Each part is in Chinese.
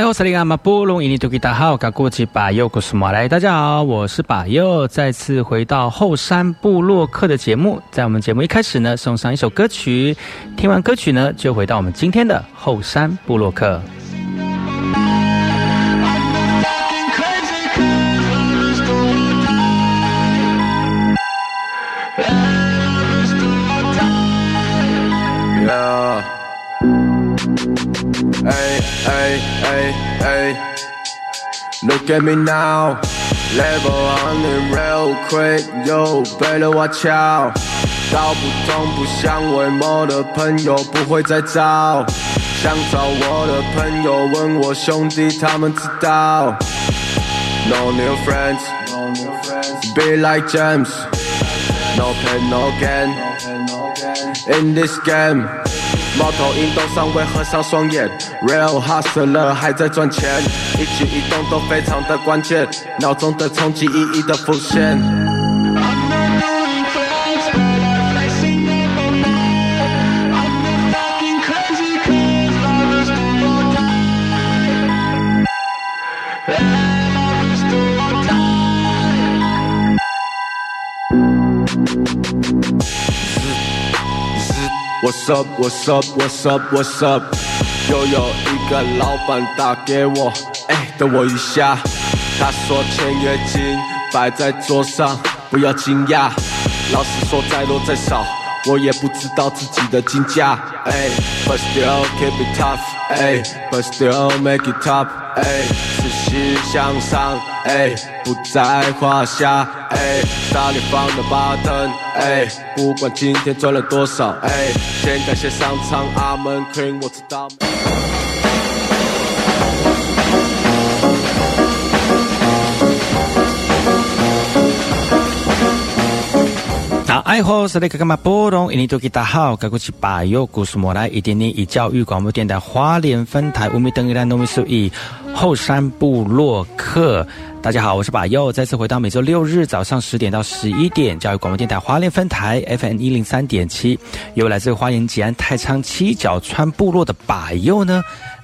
嗨，我是里阿马布隆，印尼多吉达好，噶过去把右古斯马来，大家好，我是把右，再次回到后山部落客的节目，在我们节目一开始呢，送上一首歌曲，听完歌曲呢，就回到我们今天的后山部落客。hey, hey. Look at me now. Level on it real quick, yo, better watch out. 道不同不相为谋的朋友不会再找。想找我的朋友问我兄弟，他们知道。No new friends, be like James. No pain, no gain. In this game. 猫头鹰都尚未合上双眼，Real hustler 还在赚钱，一举一动都非常的关键，脑中的冲击一一的浮现。What's up? What's up? What's up? What's up? 又有一个老板打给我，哎，等我一下。他说签约金摆在桌上，不要惊讶。老实说，再多再少，我也不知道自己的金价。哎，But still keep it tough. 哎，But still make it top. 哎，持续向上。哎，不在话下。哎，大力放的 button。哎，不管今天赚了多少。哎，先感谢上苍阿门 Queen，我知道。爱好是那个干嘛波动？印尼多吉大好，该过去把右故事莫来一点点以教育广播电台花莲分台五米等一兰农民数以后山部落客。大家好，我是把右，再次回到每周六日早上十点到十一点，教育广播电台花莲分台 FM 一零三点七，由来自花莲吉安太仓七角川部落的把右呢。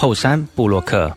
后山布洛克。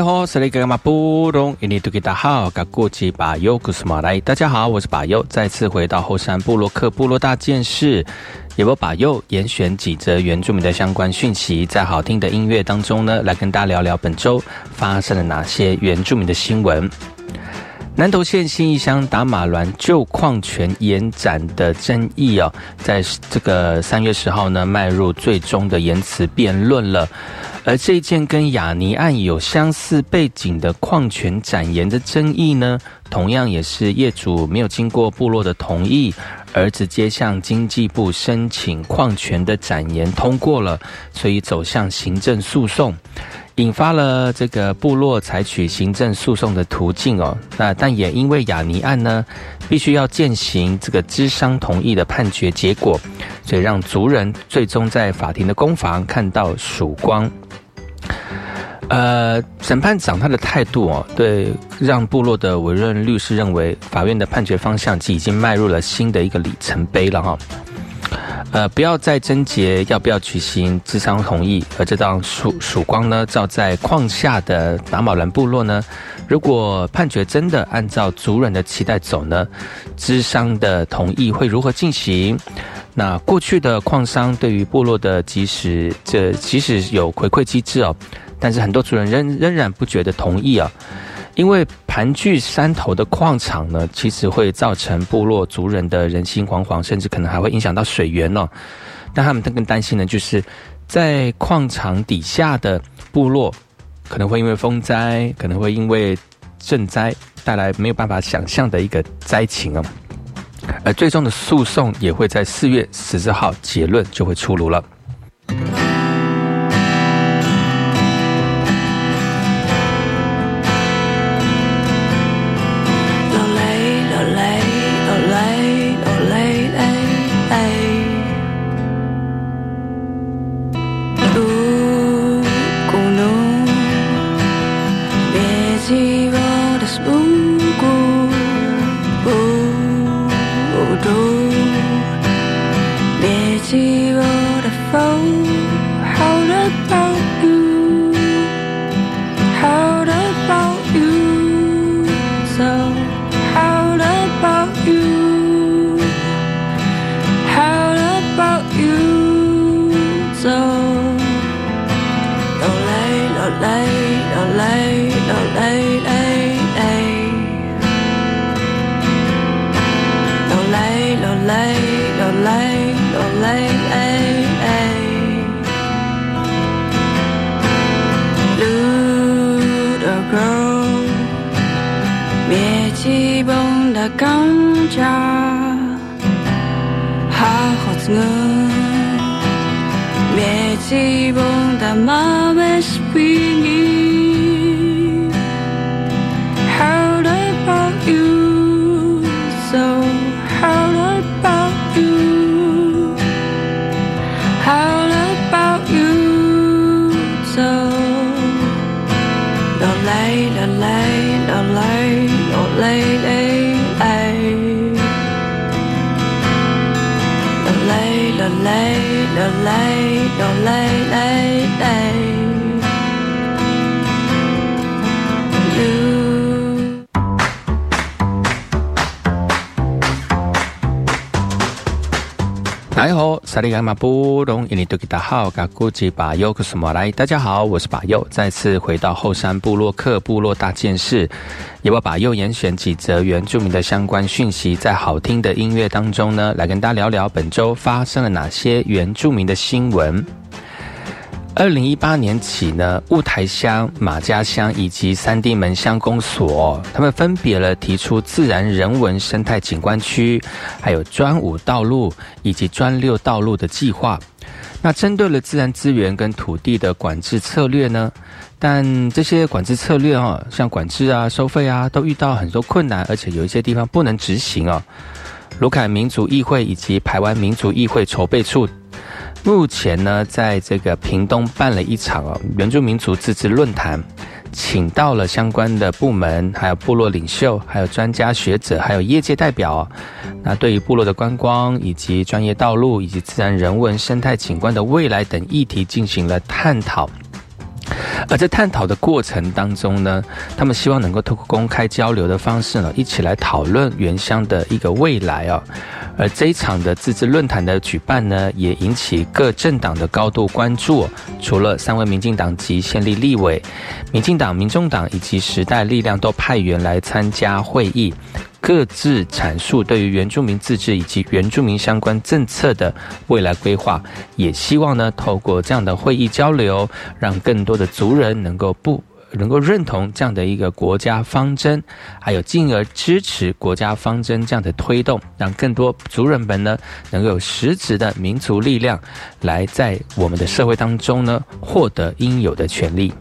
大好，是那个马布隆，印尼多吉达好，噶过吉巴尤古斯马来。大家好，我是巴尤，再次回到后山部落克部落大件事，也我巴尤严选几则原住民的相关讯息，在好听的音乐当中呢，来跟大家聊聊本周发生了哪些原住民的新闻。南投县新义乡达马峦旧矿权延展的争议哦，在这个三月十号呢，迈入最终的言辞辩论了。而这件跟雅尼案有相似背景的矿权展延的争议呢，同样也是业主没有经过部落的同意，而直接向经济部申请矿权的展延通过了，所以走向行政诉讼。引发了这个部落采取行政诉讼的途径哦，那但也因为雅尼案呢，必须要践行这个知商同意的判决结果，所以让族人最终在法庭的攻防看到曙光。呃，审判长他的态度哦，对，让部落的委任律师认为，法院的判决方向即已经迈入了新的一个里程碑了哈。呃，不要再贞结要不要举行智商同意，而这道曙曙光呢，照在矿下的达马兰部落呢，如果判决真的按照族人的期待走呢，智商的同意会如何进行？那过去的矿商对于部落的即使这即使有回馈机制哦，但是很多族人仍仍然不觉得同意啊。因为盘踞山头的矿场呢，其实会造成部落族人的人心惶惶，甚至可能还会影响到水源哦。但他们更担心的就是在矿场底下的部落，可能会因为风灾，可能会因为震灾带来没有办法想象的一个灾情哦。而最终的诉讼也会在四月十四号结论就会出炉了。大好，萨利甘马布隆伊尼多吉达好，嘎古吉巴尤克斯莫来？大家好，我是巴尤，再次回到后山部落克部落大件事，也要把右严选几则原住民的相关讯息，在好听的音乐当中呢，来跟大家聊聊本周发生了哪些原住民的新闻。二零一八年起呢，雾台乡、马家乡以及三地门乡公所，他们分别了提出自然人文生态景观区，还有专五道路以及专六道路的计划。那针对了自然资源跟土地的管制策略呢，但这些管制策略哦，像管制啊、收费啊，都遇到很多困难，而且有一些地方不能执行哦。卢凯民族议会以及台湾民族议会筹备处。目前呢，在这个屏东办了一场哦原住民族自治论坛，请到了相关的部门，还有部落领袖，还有专家学者，还有业界代表。那对于部落的观光，以及专业道路，以及自然人文生态景观的未来等议题进行了探讨。而在探讨的过程当中呢，他们希望能够通过公开交流的方式呢，一起来讨论原乡的一个未来哦。而这一场的自治论坛的举办呢，也引起各政党的高度关注。除了三位民进党籍县立立委，民进党、民众党以及时代力量都派员来参加会议。各自阐述对于原住民自治以及原住民相关政策的未来规划，也希望呢透过这样的会议交流，让更多的族人能够不能够认同这样的一个国家方针，还有进而支持国家方针这样的推动，让更多族人们呢能够有实质的民族力量，来在我们的社会当中呢获得应有的权利。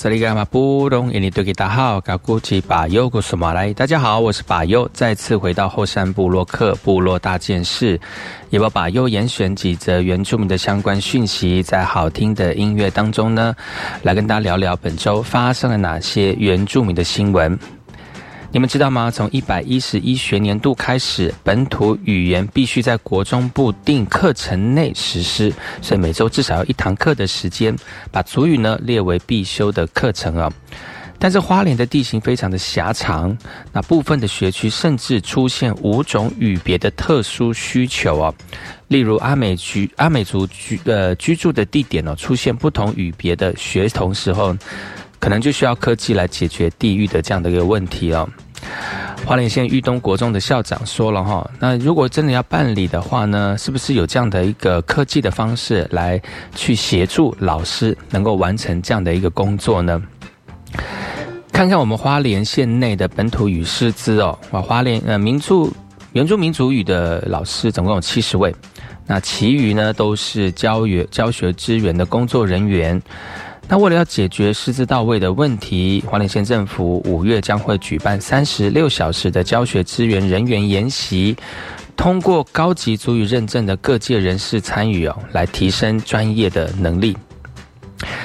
萨利格马布隆，印尼多吉大号，噶古吉巴尤古苏马来。大家好，我是巴尤，再次回到后山部落客部落大件事，也把巴尤严选几则原住民的相关讯息，在好听的音乐当中呢，来跟大家聊聊本周发生了哪些原住民的新闻。你们知道吗？从一百一十一学年度开始，本土语言必须在国中部定课程内实施，所以每周至少要一堂课的时间，把族语呢列为必修的课程啊。但是花莲的地形非常的狭长，那部分的学区甚至出现五种语别的特殊需求啊。例如阿美居阿美族居呃居住的地点呢，出现不同语别的学童时候。可能就需要科技来解决地域的这样的一个问题哦。花莲县玉东国中的校长说了哈，那如果真的要办理的话呢，是不是有这样的一个科技的方式来去协助老师能够完成这样的一个工作呢？看看我们花莲县内的本土语师资哦，哇，花莲呃民族原住民族语的老师总共有七十位。那其余呢都是教学教学支援的工作人员。那为了要解决师资到位的问题，花莲县政府五月将会举办三十六小时的教学支援人员研习，通过高级足语认证的各界人士参与哦，来提升专业的能力。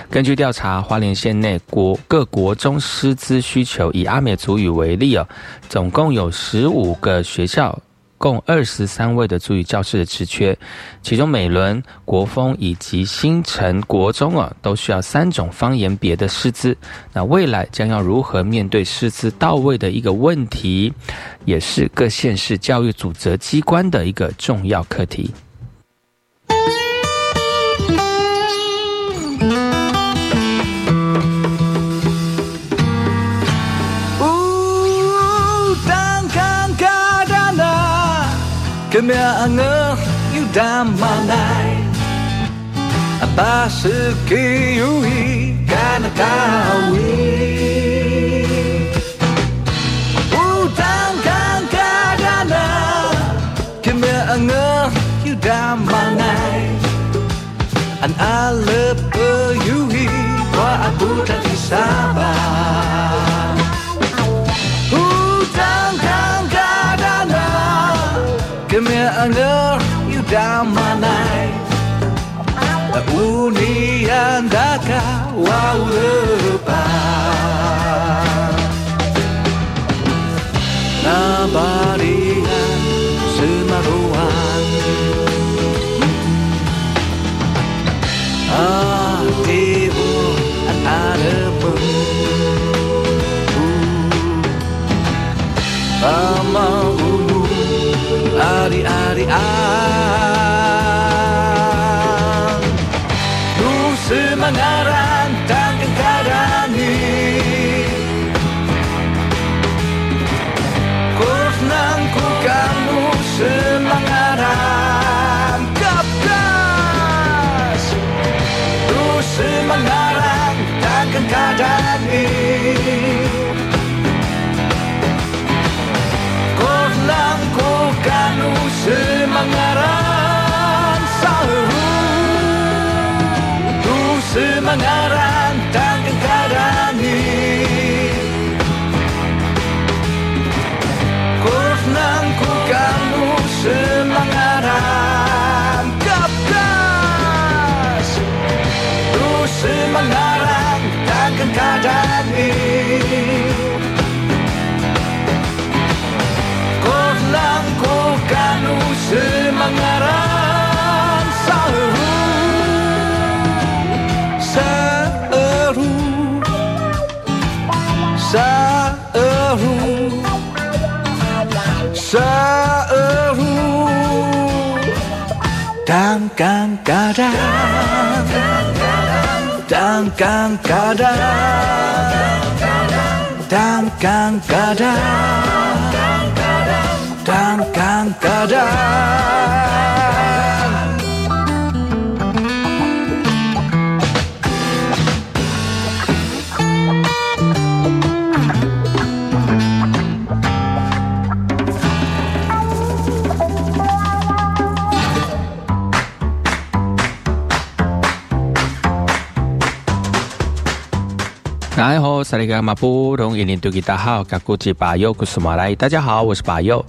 根据调查，花莲县内国各国中师资需求，以阿美族语为例哦，总共有十五个学校。共二十三位的助理教师的职缺，其中美伦、国风以及新城国中啊，都需要三种方言别的师资。那未来将要如何面对师资到位的一个问题，也是各县市教育组织机关的一个重要课题。Kemia anger you damn manai Abasuki yui kanakawi ngơ như đam mà này. Anh a lớp ơ yu hi qua abu ta đi sa ba. Kandaka Wow. Uh. kadang dan kang kadang dan kang kadang dan kang kadang 大家好，萨利格马布隆伊林杜吉达好，嘎古吉巴尤古苏马来，大家好，我是巴尤。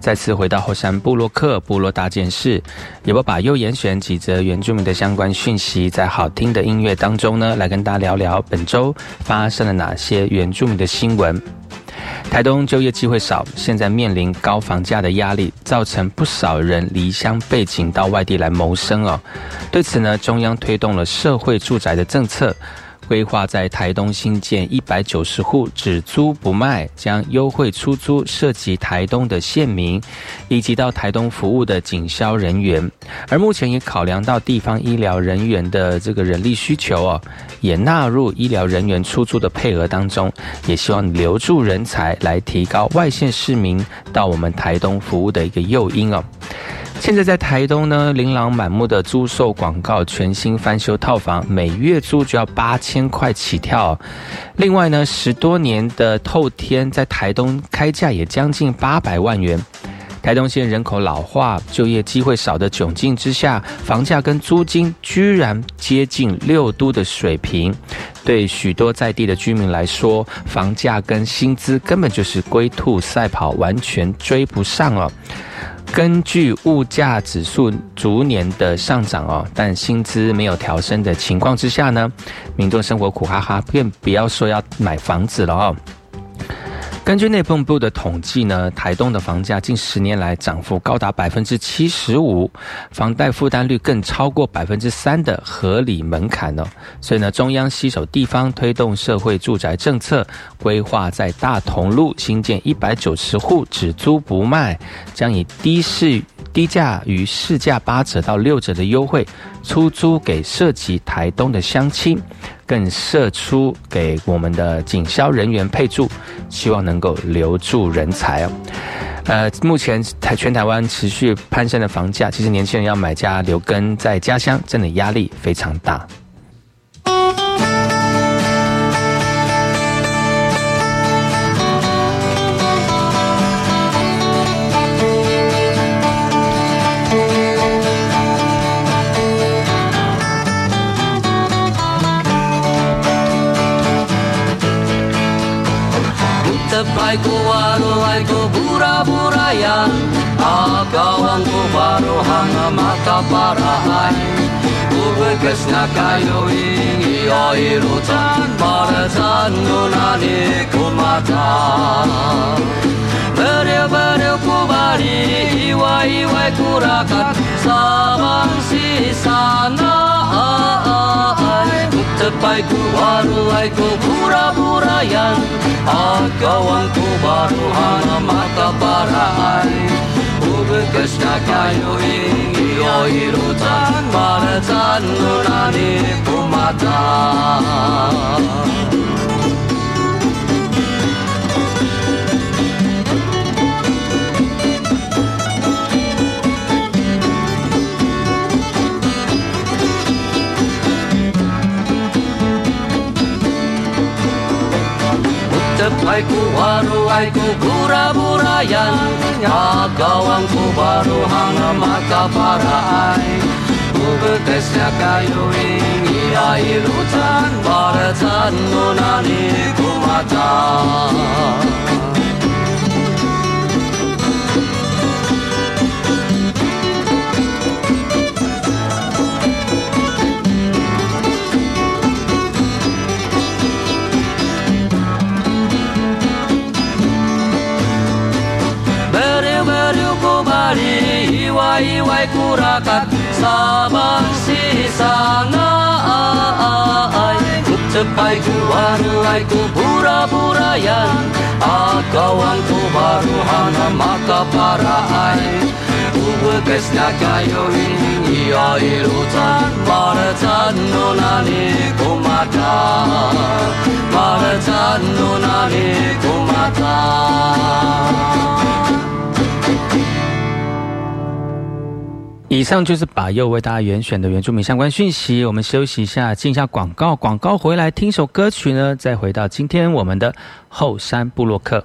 再次回到后山部落克部落大件事，也不把又严选几则原住民的相关讯息，在好听的音乐当中呢，来跟大家聊聊本周发生了哪些原住民的新闻。台东就业机会少，现在面临高房价的压力，造成不少人离乡背井到外地来谋生哦。对此呢，中央推动了社会住宅的政策。规划在台东新建一百九十户只租不卖，将优惠出租涉及台东的县民，以及到台东服务的警消人员。而目前也考量到地方医疗人员的这个人力需求哦，也纳入医疗人员出租的配额当中，也希望留住人才，来提高外县市民到我们台东服务的一个诱因哦。现在在台东呢，琳琅满目的租售广告，全新翻修套房，每月租就要八千块起跳。另外呢，十多年的透天在台东开价也将近八百万元。台东县人口老化、就业机会少的窘境之下，房价跟租金居然接近六都的水平，对许多在地的居民来说，房价跟薪资根本就是龟兔赛跑，完全追不上了。根据物价指数逐年的上涨哦，但薪资没有调升的情况之下呢，民众生活苦哈哈，更不要说要买房子了哦。根据内政部的统计呢，台东的房价近十年来涨幅高达百分之七十五，房贷负担率更超过百分之三的合理门槛呢。所以呢，中央携手地方推动社会住宅政策，规划在大同路新建一百九十户只租不卖，将以低市低价于市价八折到六折的优惠出租给涉及台东的乡亲。更射出给我们的警消人员配助，希望能够留住人才哦。呃，目前台全台湾持续攀升的房价，其实年轻人要买家留根在家乡，真的压力非常大。kaburayang Agawan ko baru hanga mata parahan Ubeges na kayo iya irutan Maratan nunani kumata Beriu beriu kubari iwa iwa kurakat 사망시 사나아아알 묵트파이쿠 와루아이쿠 부라부라얀 아까왕쿠 바루하나 마까바라아이 우브 끝나가요잉 이어이로 잔 마르잔 누나니 부마다 Aiku waru aiku kura burayan Agawanku baru hanga maka parai Ubetesnya kayu ingia irutan Baratan nunani kumatan wai wai kurakat sabang si sana ai cepai juan lai ku pura pura ya akawan ku baru hana maka para ai ku bekas kayo ini ya iru tan mara tan no nani ku mata mara tan 以上就是把右为大家原选的原住民相关讯息。我们休息一下，进一下广告。广告回来听首歌曲呢，再回到今天我们的后山部落客。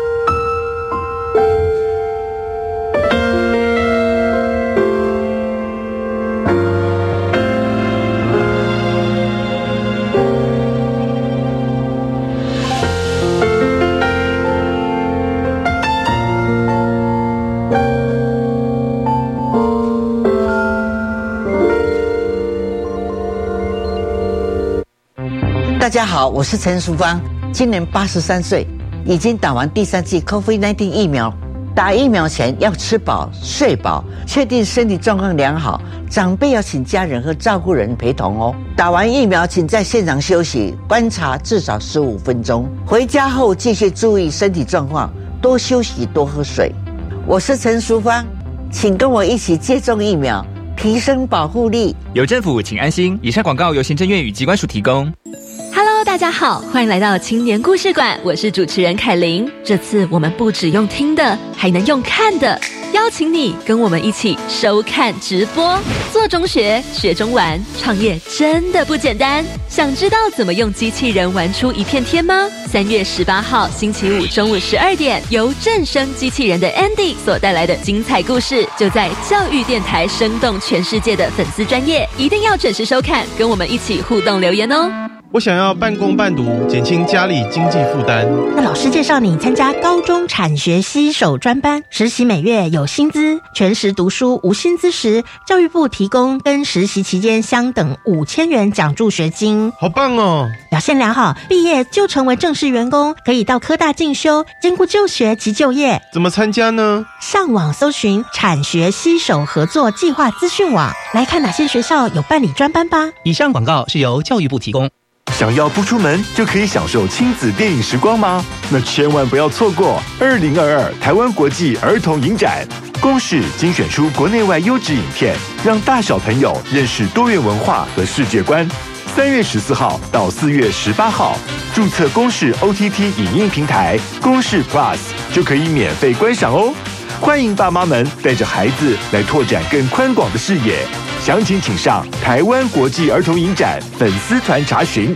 大家好，我是陈淑芳，今年八十三岁，已经打完第三剂 COVID-19 疫苗。打疫苗前要吃饱、睡饱，确定身体状况良好。长辈要请家人和照顾人陪同哦。打完疫苗，请在现场休息观察至少十五分钟。回家后继续注意身体状况，多休息，多喝水。我是陈淑芳，请跟我一起接种疫苗，提升保护力。有政府，请安心。以上广告由行政院与机关署提供。大家好，欢迎来到青年故事馆，我是主持人凯琳。这次我们不只用听的，还能用看的。邀请你跟我们一起收看直播，做中学学中玩，创业真的不简单。想知道怎么用机器人玩出一片天吗？三月十八号星期五中午十二点，由正声机器人的 Andy 所带来的精彩故事，就在教育电台，生动全世界的粉丝专业，一定要准时收看，跟我们一起互动留言哦。我想要半工半读，减轻家里经济负担。那老师介绍你参加高中产学携手专班，实习每月有薪资，全时读书无薪资时，教育部提供跟实习期间相等五千元奖助学金。好棒哦！表现良好，毕业就成为正式员工，可以到科大进修，兼顾就学及就业。怎么参加呢？上网搜寻产学携手合作计划资讯网，来看哪些学校有办理专班吧。以上广告是由教育部提供。想要不出门就可以享受亲子电影时光吗？那千万不要错过二零二二台湾国际儿童影展，公视精选出国内外优质影片，让大小朋友认识多元文化和世界观。三月十四号到四月十八号，注册公视 OTT 影音平台公视 Plus 就可以免费观赏哦。欢迎爸妈们带着孩子来拓展更宽广的视野。详情请上台湾国际儿童影展粉丝团查询。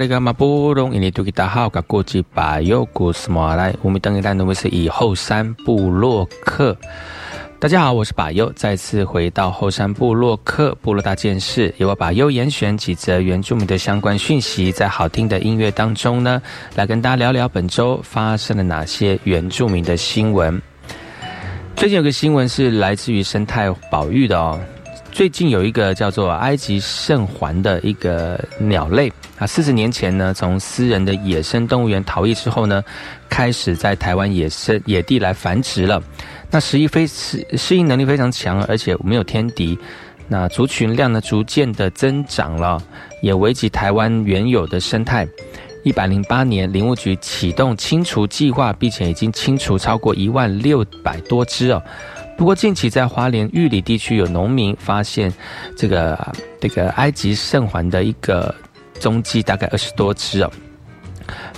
萨利格马布隆，印尼土著大号，噶国际巴尤古斯马来，我们等一来努米是以后山布洛克。大家好，我是巴尤，再次回到后山部落客部落大件事，由我巴尤严选几则原住民的相关讯息，在好听的音乐当中呢，来跟大家聊聊本周发生了哪些原住民的新闻。最近有个新闻是来自于生态保育的哦。最近有一个叫做埃及圣环的一个鸟类啊，四十年前呢，从私人的野生动物园逃逸之后呢，开始在台湾野生野地来繁殖了。那适应非适适应能力非常强，而且没有天敌。那族群量呢逐渐的增长了，也危及台湾原有的生态。一百零八年，林务局启动清除计划，并且已经清除超过一万六百多只哦。不过近期在花莲玉里地区有农民发现这个这个埃及圣环的一个踪迹，大概二十多只哦。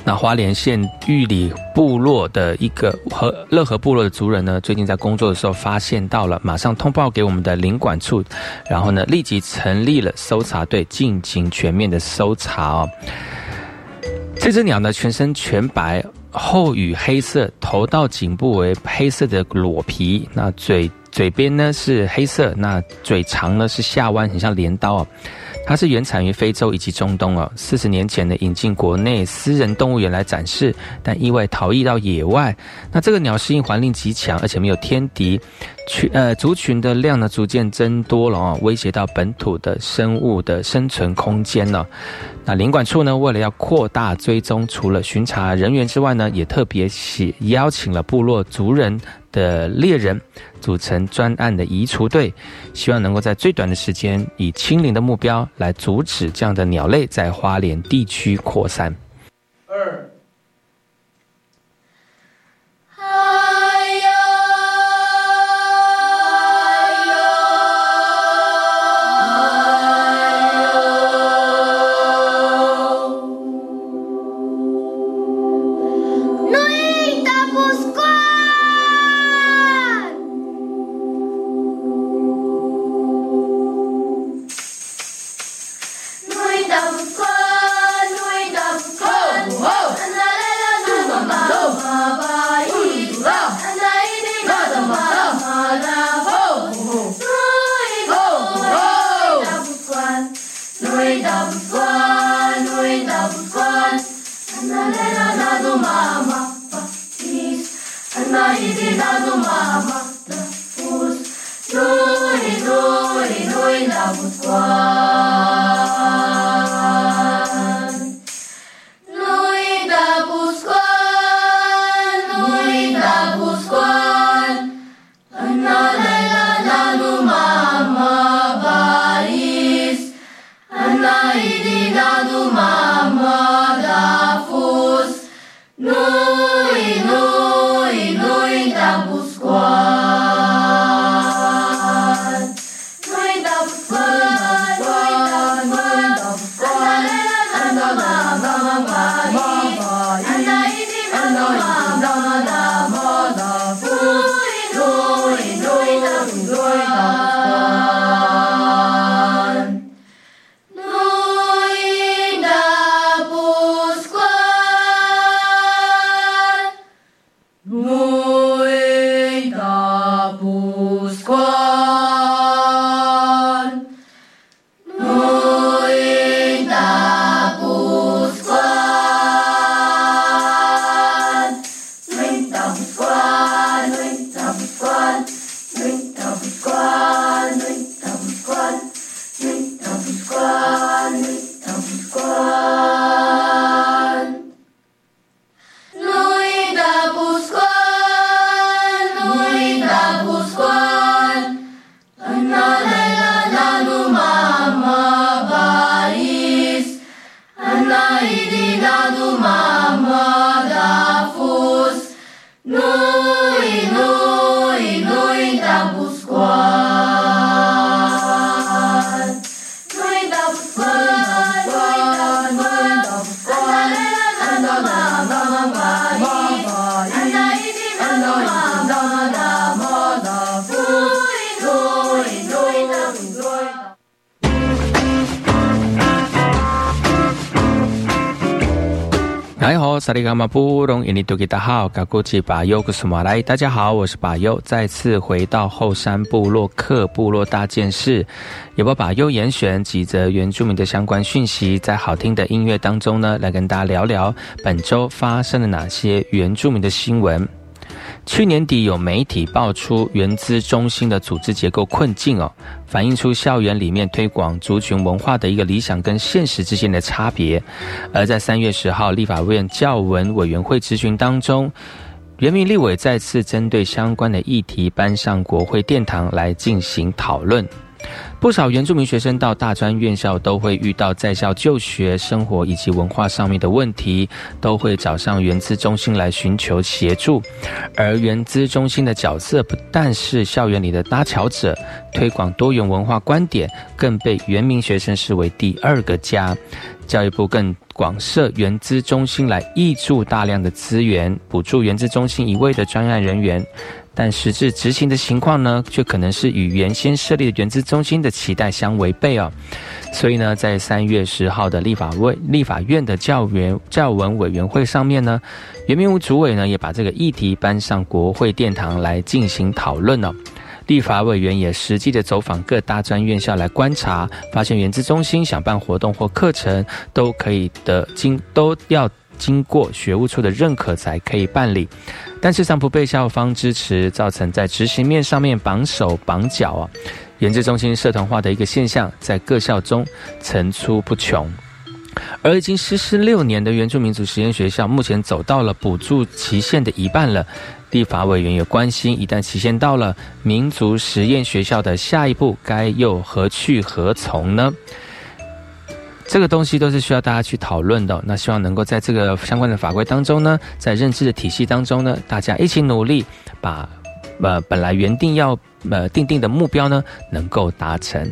那花莲县玉里部落的一个和乐和部落的族人呢，最近在工作的时候发现到了，马上通报给我们的领管处，然后呢立即成立了搜查队，进行全面的搜查哦。这只鸟呢，全身全白，后羽黑色，头到颈部为黑色的裸皮，那嘴嘴边呢是黑色，那嘴长呢是下弯，很像镰刀哦。它是原产于非洲以及中东哦，四十年前呢引进国内私人动物园来展示，但意外逃逸到野外。那这个鸟适应环境极强，而且没有天敌，群呃族群的量呢逐渐增多了哦，威胁到本土的生物的生存空间呢。那领馆处呢为了要扩大追踪，除了巡查人员之外呢，也特别请邀请了部落族人。的猎人组成专案的移除队，希望能够在最短的时间以清零的目标来阻止这样的鸟类在花莲地区扩散。二。Go. 萨利嘎马布隆印尼多吉达好，嘎古吉巴尤古斯马来，大家好，我是巴尤，再次回到后山部落克部落大件事，也把巴尤严选几则原住民的相关讯息，在好听的音乐当中呢，来跟大家聊聊本周发生了哪些原住民的新闻。去年底有媒体爆出原资中心的组织结构困境哦，反映出校园里面推广族群文化的一个理想跟现实之间的差别。而在三月十号立法院教文委员会咨询当中，原民立委再次针对相关的议题搬上国会殿堂来进行讨论。不少原住民学生到大专院校都会遇到在校就学、生活以及文化上面的问题，都会找上原资中心来寻求协助。而原资中心的角色不但是校园里的搭桥者，推广多元文化观点，更被原民学生视为第二个家。教育部更广设原资中心来挹注大量的资源，补助原资中心一位的专案人员。但实质执行的情况呢，却可能是与原先设立的原资中心的期待相违背哦。所以呢，在三月十号的立法委立法院的教员教文委员会上面呢，原民务主委呢也把这个议题搬上国会殿堂来进行讨论哦。立法委员也实际的走访各大专院校来观察，发现原资中心想办活动或课程都可以的经都要经过学务处的认可才可以办理。但时常不被校方支持，造成在执行面上面绑手绑脚啊，研制中心社团化的一个现象，在各校中层出不穷。而已经实施六年的原住民族实验学校，目前走到了补助期限的一半了。立法委员也关心，一旦期限到了，民族实验学校的下一步该又何去何从呢？这个东西都是需要大家去讨论的。那希望能够在这个相关的法规当中呢，在认知的体系当中呢，大家一起努力，把呃本来原定要呃定定的目标呢，能够达成。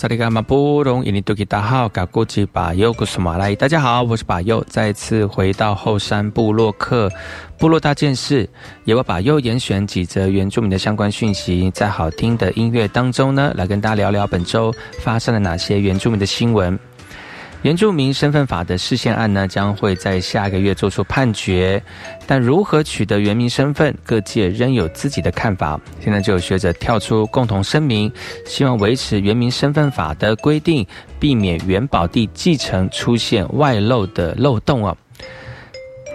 萨利卡马布隆伊尼多吉大号嘎古吉巴尤古苏马来，大家好，我是巴尤，再次回到后山部落克部落大件事，也我把又严选几则原住民的相关讯息，在好听的音乐当中呢，来跟大家聊聊本周发生了哪些原住民的新闻。原住民身份法的释宪案呢，将会在下个月做出判决。但如何取得原民身份，各界仍有自己的看法。现在就有学者跳出共同声明，希望维持原民身份法的规定，避免原保地继承出现外漏的漏洞哦。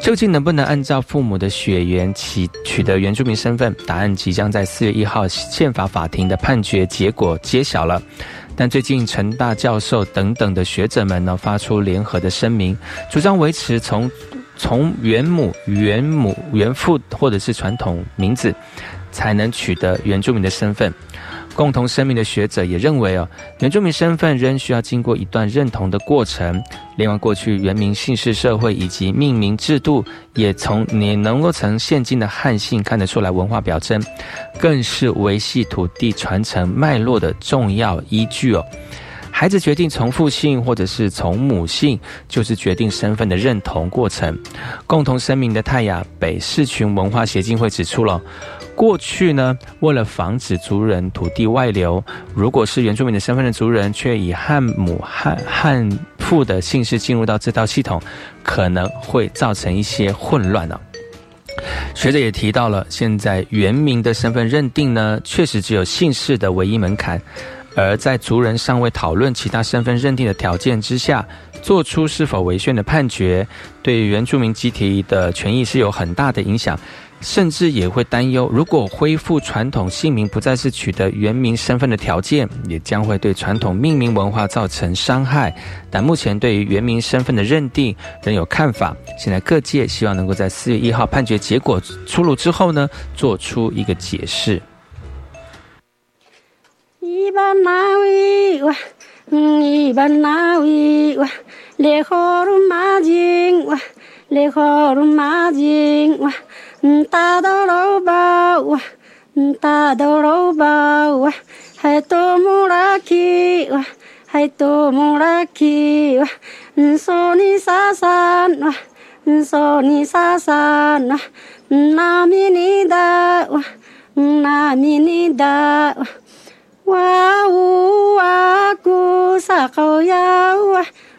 究竟能不能按照父母的血缘取取得原住民身份？答案即将在四月一号宪法法庭的判决结果揭晓了。但最近陈大教授等等的学者们呢，发出联合的声明，主张维持从从原母、原母、原父或者是传统名字，才能取得原住民的身份。共同声明的学者也认为哦，原住民身份仍需要经过一段认同的过程。另外，过去原民姓氏社会以及命名制度，也从你能够从现今的汉姓看得出来文化表征，更是维系土地传承脉络的重要依据哦。孩子决定从父姓或者是从母姓，就是决定身份的认同过程。共同声明的泰雅北市群文化协进会指出了。过去呢，为了防止族人土地外流，如果是原住民的身份的族人，却以汉母汉汉父的姓氏进入到这套系统，可能会造成一些混乱呢。学者也提到了，现在原民的身份认定呢，确实只有姓氏的唯一门槛，而在族人尚未讨论其他身份认定的条件之下，做出是否违宪的判决，对原住民集体的权益是有很大的影响。甚至也会担忧，如果恢复传统姓名不再是取得原名身份的条件，也将会对传统命名文化造成伤害。但目前对于原名身份的认定仍有看法。现在各界希望能够在四月一号判决结果出炉之后呢，做出一个解释。一般哪位哇？一般哪位哇？烈火如马金哇？烈火如马金哇？大豆萝卜哇，大豆萝卜哇，还多木拉起哇，还多木拉起哇，索尼沙山哇，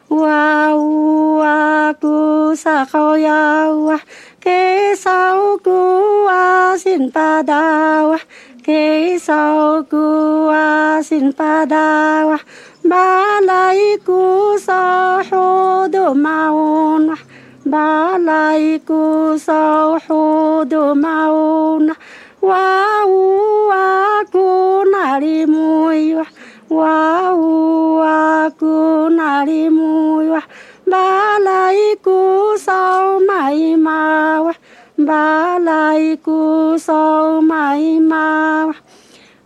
wa wa sao ku wa sin pa da wa ke sao ku wa sin pa da wa ba lai ku sa ho do ma on ba lai ku sa ho wa u wa ku na ri mu wa ba lai ku sau mai ma wa ba lai ku sau mai ma wa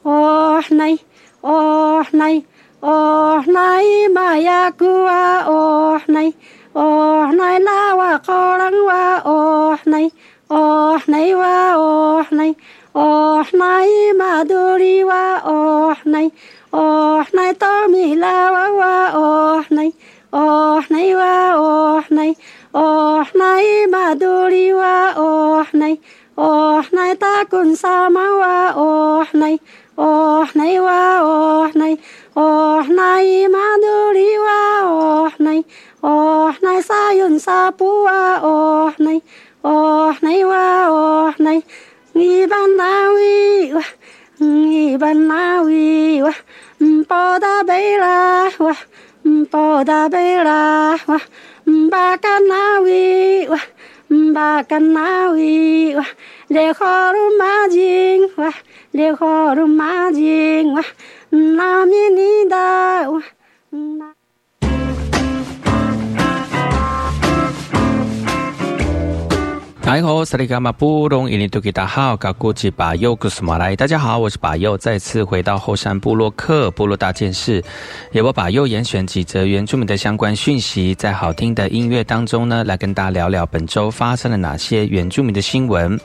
oh nay oh nay oh nay ma ya ku wa oh nay oh nay la wa ko rang wa oh nay oh nay wa oh nay Oh ohnai maduri wa ohnai ohnai to mihla wa wa ohnai ohnai wa ohnai ohnai maduri wa ohnai ohnai ta kun sama wa ohnai ohnai wa Oh này Oh ohnai ohnai maduri wa ohnai ohnai sayun sapu wa ohnai ohnai wa Oh ohnai 一把那微哇一你把那哇嗯抱大贝啦哇嗯抱大贝啦哇嗯巴嘎那微哇嗯巴嘎那微哇烈火如马金哇烈火如马金哇嗯那迷你的哇嗯那 la wa po da be la wa ba kana wi wa ba kana wi wa le khoru ma jing wa le khoru ma jing wa na mi ni da wa 大家好，我是把右，再次回到后山部落克部落大件事，也我把右严选几则原住民的相关讯息，在好听的音乐当中呢，来跟大家聊聊本周发生了哪些原住民的新闻。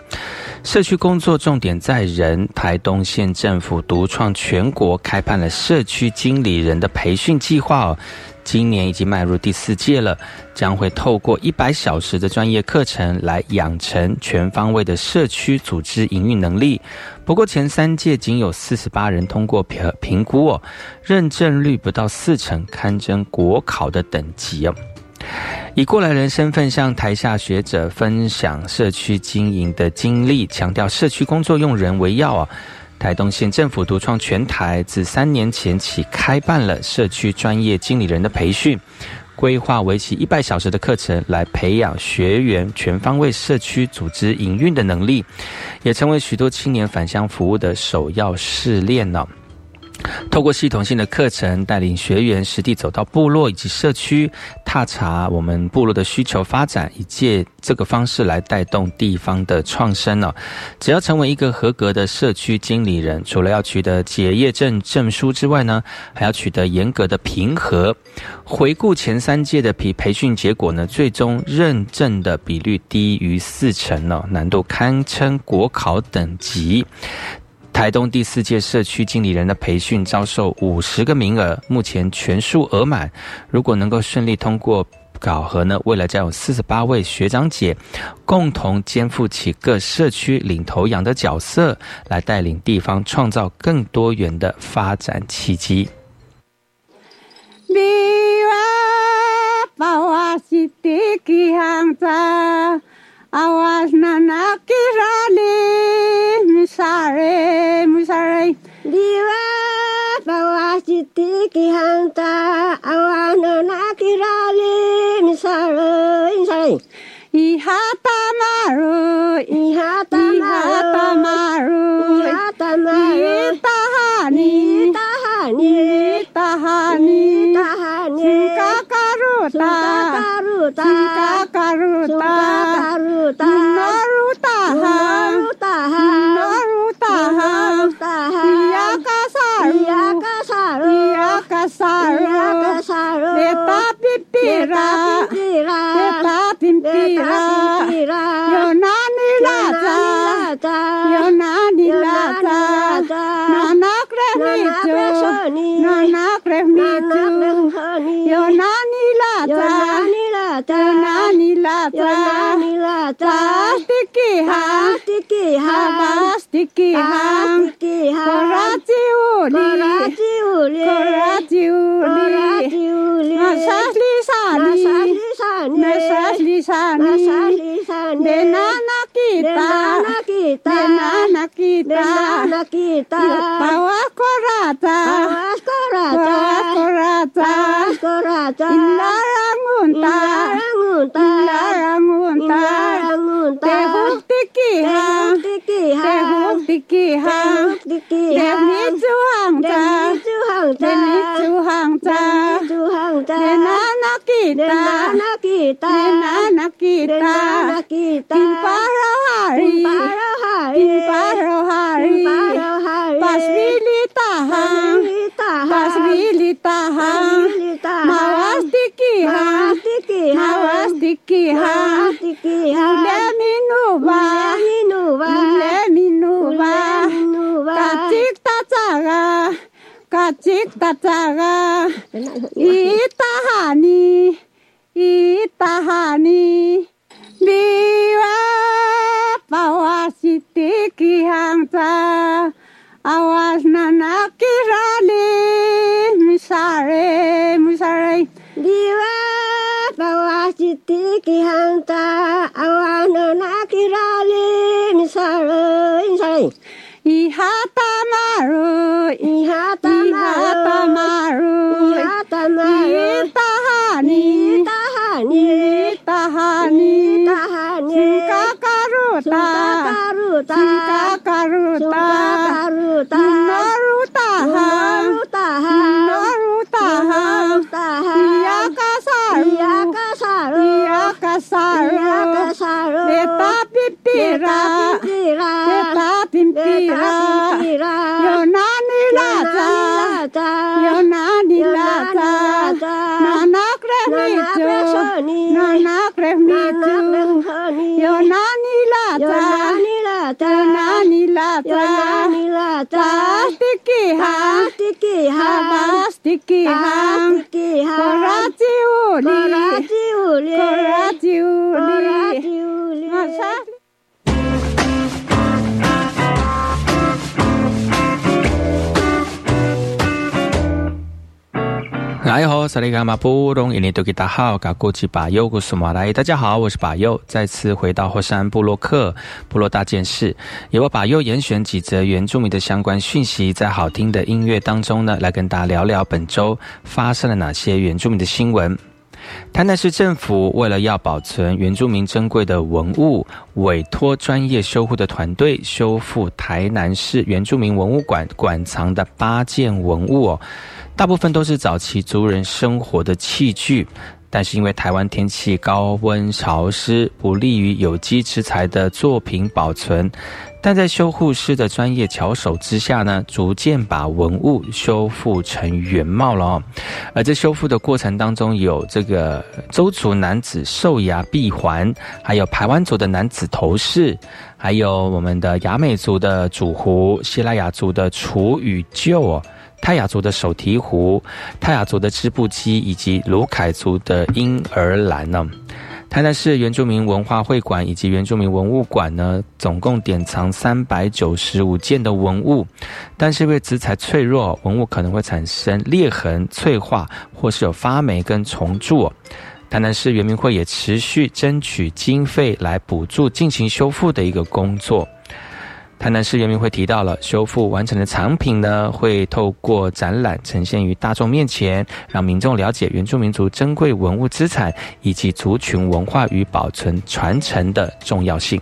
社区工作重点在人，台东县政府独创全国开办了社区经理人的培训计划哦。今年已经迈入第四届了，将会透过一百小时的专业课程来养成全方位的社区组织营运能力。不过前三届仅有四十八人通过评评估哦，认证率不到四成，堪称国考的等级哦。以过来人身份向台下学者分享社区经营的经历，强调社区工作用人为要啊。台东县政府独创全台，自三年前起开办了社区专业经理人的培训，规划为期一百小时的课程，来培养学员全方位社区组织营运的能力，也成为许多青年返乡服务的首要试炼呢。透过系统性的课程，带领学员实地走到部落以及社区，踏查我们部落的需求发展，以借这个方式来带动地方的创生哦。只要成为一个合格的社区经理人，除了要取得结业证证书之外呢，还要取得严格的评核。回顾前三届的培培训结果呢，最终认证的比率低于四成哦，难度堪称国考等级。台东第四届社区经理人的培训招收五十个名额，目前全数额满。如果能够顺利通过考核呢，未来将有四十八位学长姐共同肩负起各社区领头羊的角色，来带领地方创造更多元的发展契机。आवाज नानाकी राले मिसारे मिसारे दिवा bawa citi ki hanta awana na kirale misare misare ihata maru ihata maru ihata maru tahani tahani tahani tahani singkakaruta singkakaruta singkakaruta Naruto. Naruto. Tras tiki ha. Tiki ha. Mas tiki ha. Tiki ha. Korati uli. Korati uli. Korati uli. Korati uli. Nasas lisani nasas lisani nasas lisani kita. Kita. Kita. Kita. Bawa korata. Bawa korata. Bawa korata. Korata. honey. Nana creme Nana honey. Yo nani lata. Yo nani lata. Yo nani lata. Yo nani lata. Pastiki ha. Pastiki ha. Pastiki ha. Pastiki ha. Korati uli. Korati uli. Korati uli. Korati uli. 来好，萨利伽马布隆印尼多吉达好，嘎古吉巴尤古苏马来，大家好，我是巴尤，再次回到火山部落克部落大件事，由我巴尤严选几则原住民的相关讯息，在好听的音乐当中呢，来跟大家聊聊本周发生了哪些原住民的新闻。台南市政府为了要保存原住民珍贵的文物，委托专业修护的团队修复台南市原住民文物馆馆藏的八件文物哦，大部分都是早期族人生活的器具。但是因为台湾天气高温潮湿，不利于有机植材的作品保存。但在修护师的专业巧手之下呢，逐渐把文物修复成原貌了哦。而在修复的过程当中，有这个周族男子兽牙臂环，还有排湾族的男子头饰，还有我们的雅美族的主壶，西拉雅族的楚与旧哦。泰雅族的手提壶、泰雅族的织布机以及卢凯族的婴儿篮呢？台南市原住民文化会馆以及原住民文物馆呢，总共典藏三百九十五件的文物，但是因为资材脆弱，文物可能会产生裂痕、脆化，或是有发霉跟虫蛀。台南市原民会也持续争取经费来补助进行修复的一个工作。台南市人民会提到了修复完成的藏品呢，会透过展览呈现于大众面前，让民众了解原住民族珍贵文物资产以及族群文化与保存传承的重要性。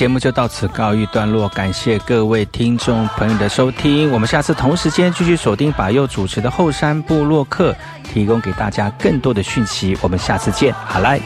节目就到此告一段落，感谢各位听众朋友的收听，我们下次同时间继续锁定把右主持的后山部落客，提供给大家更多的讯息，我们下次见，好来。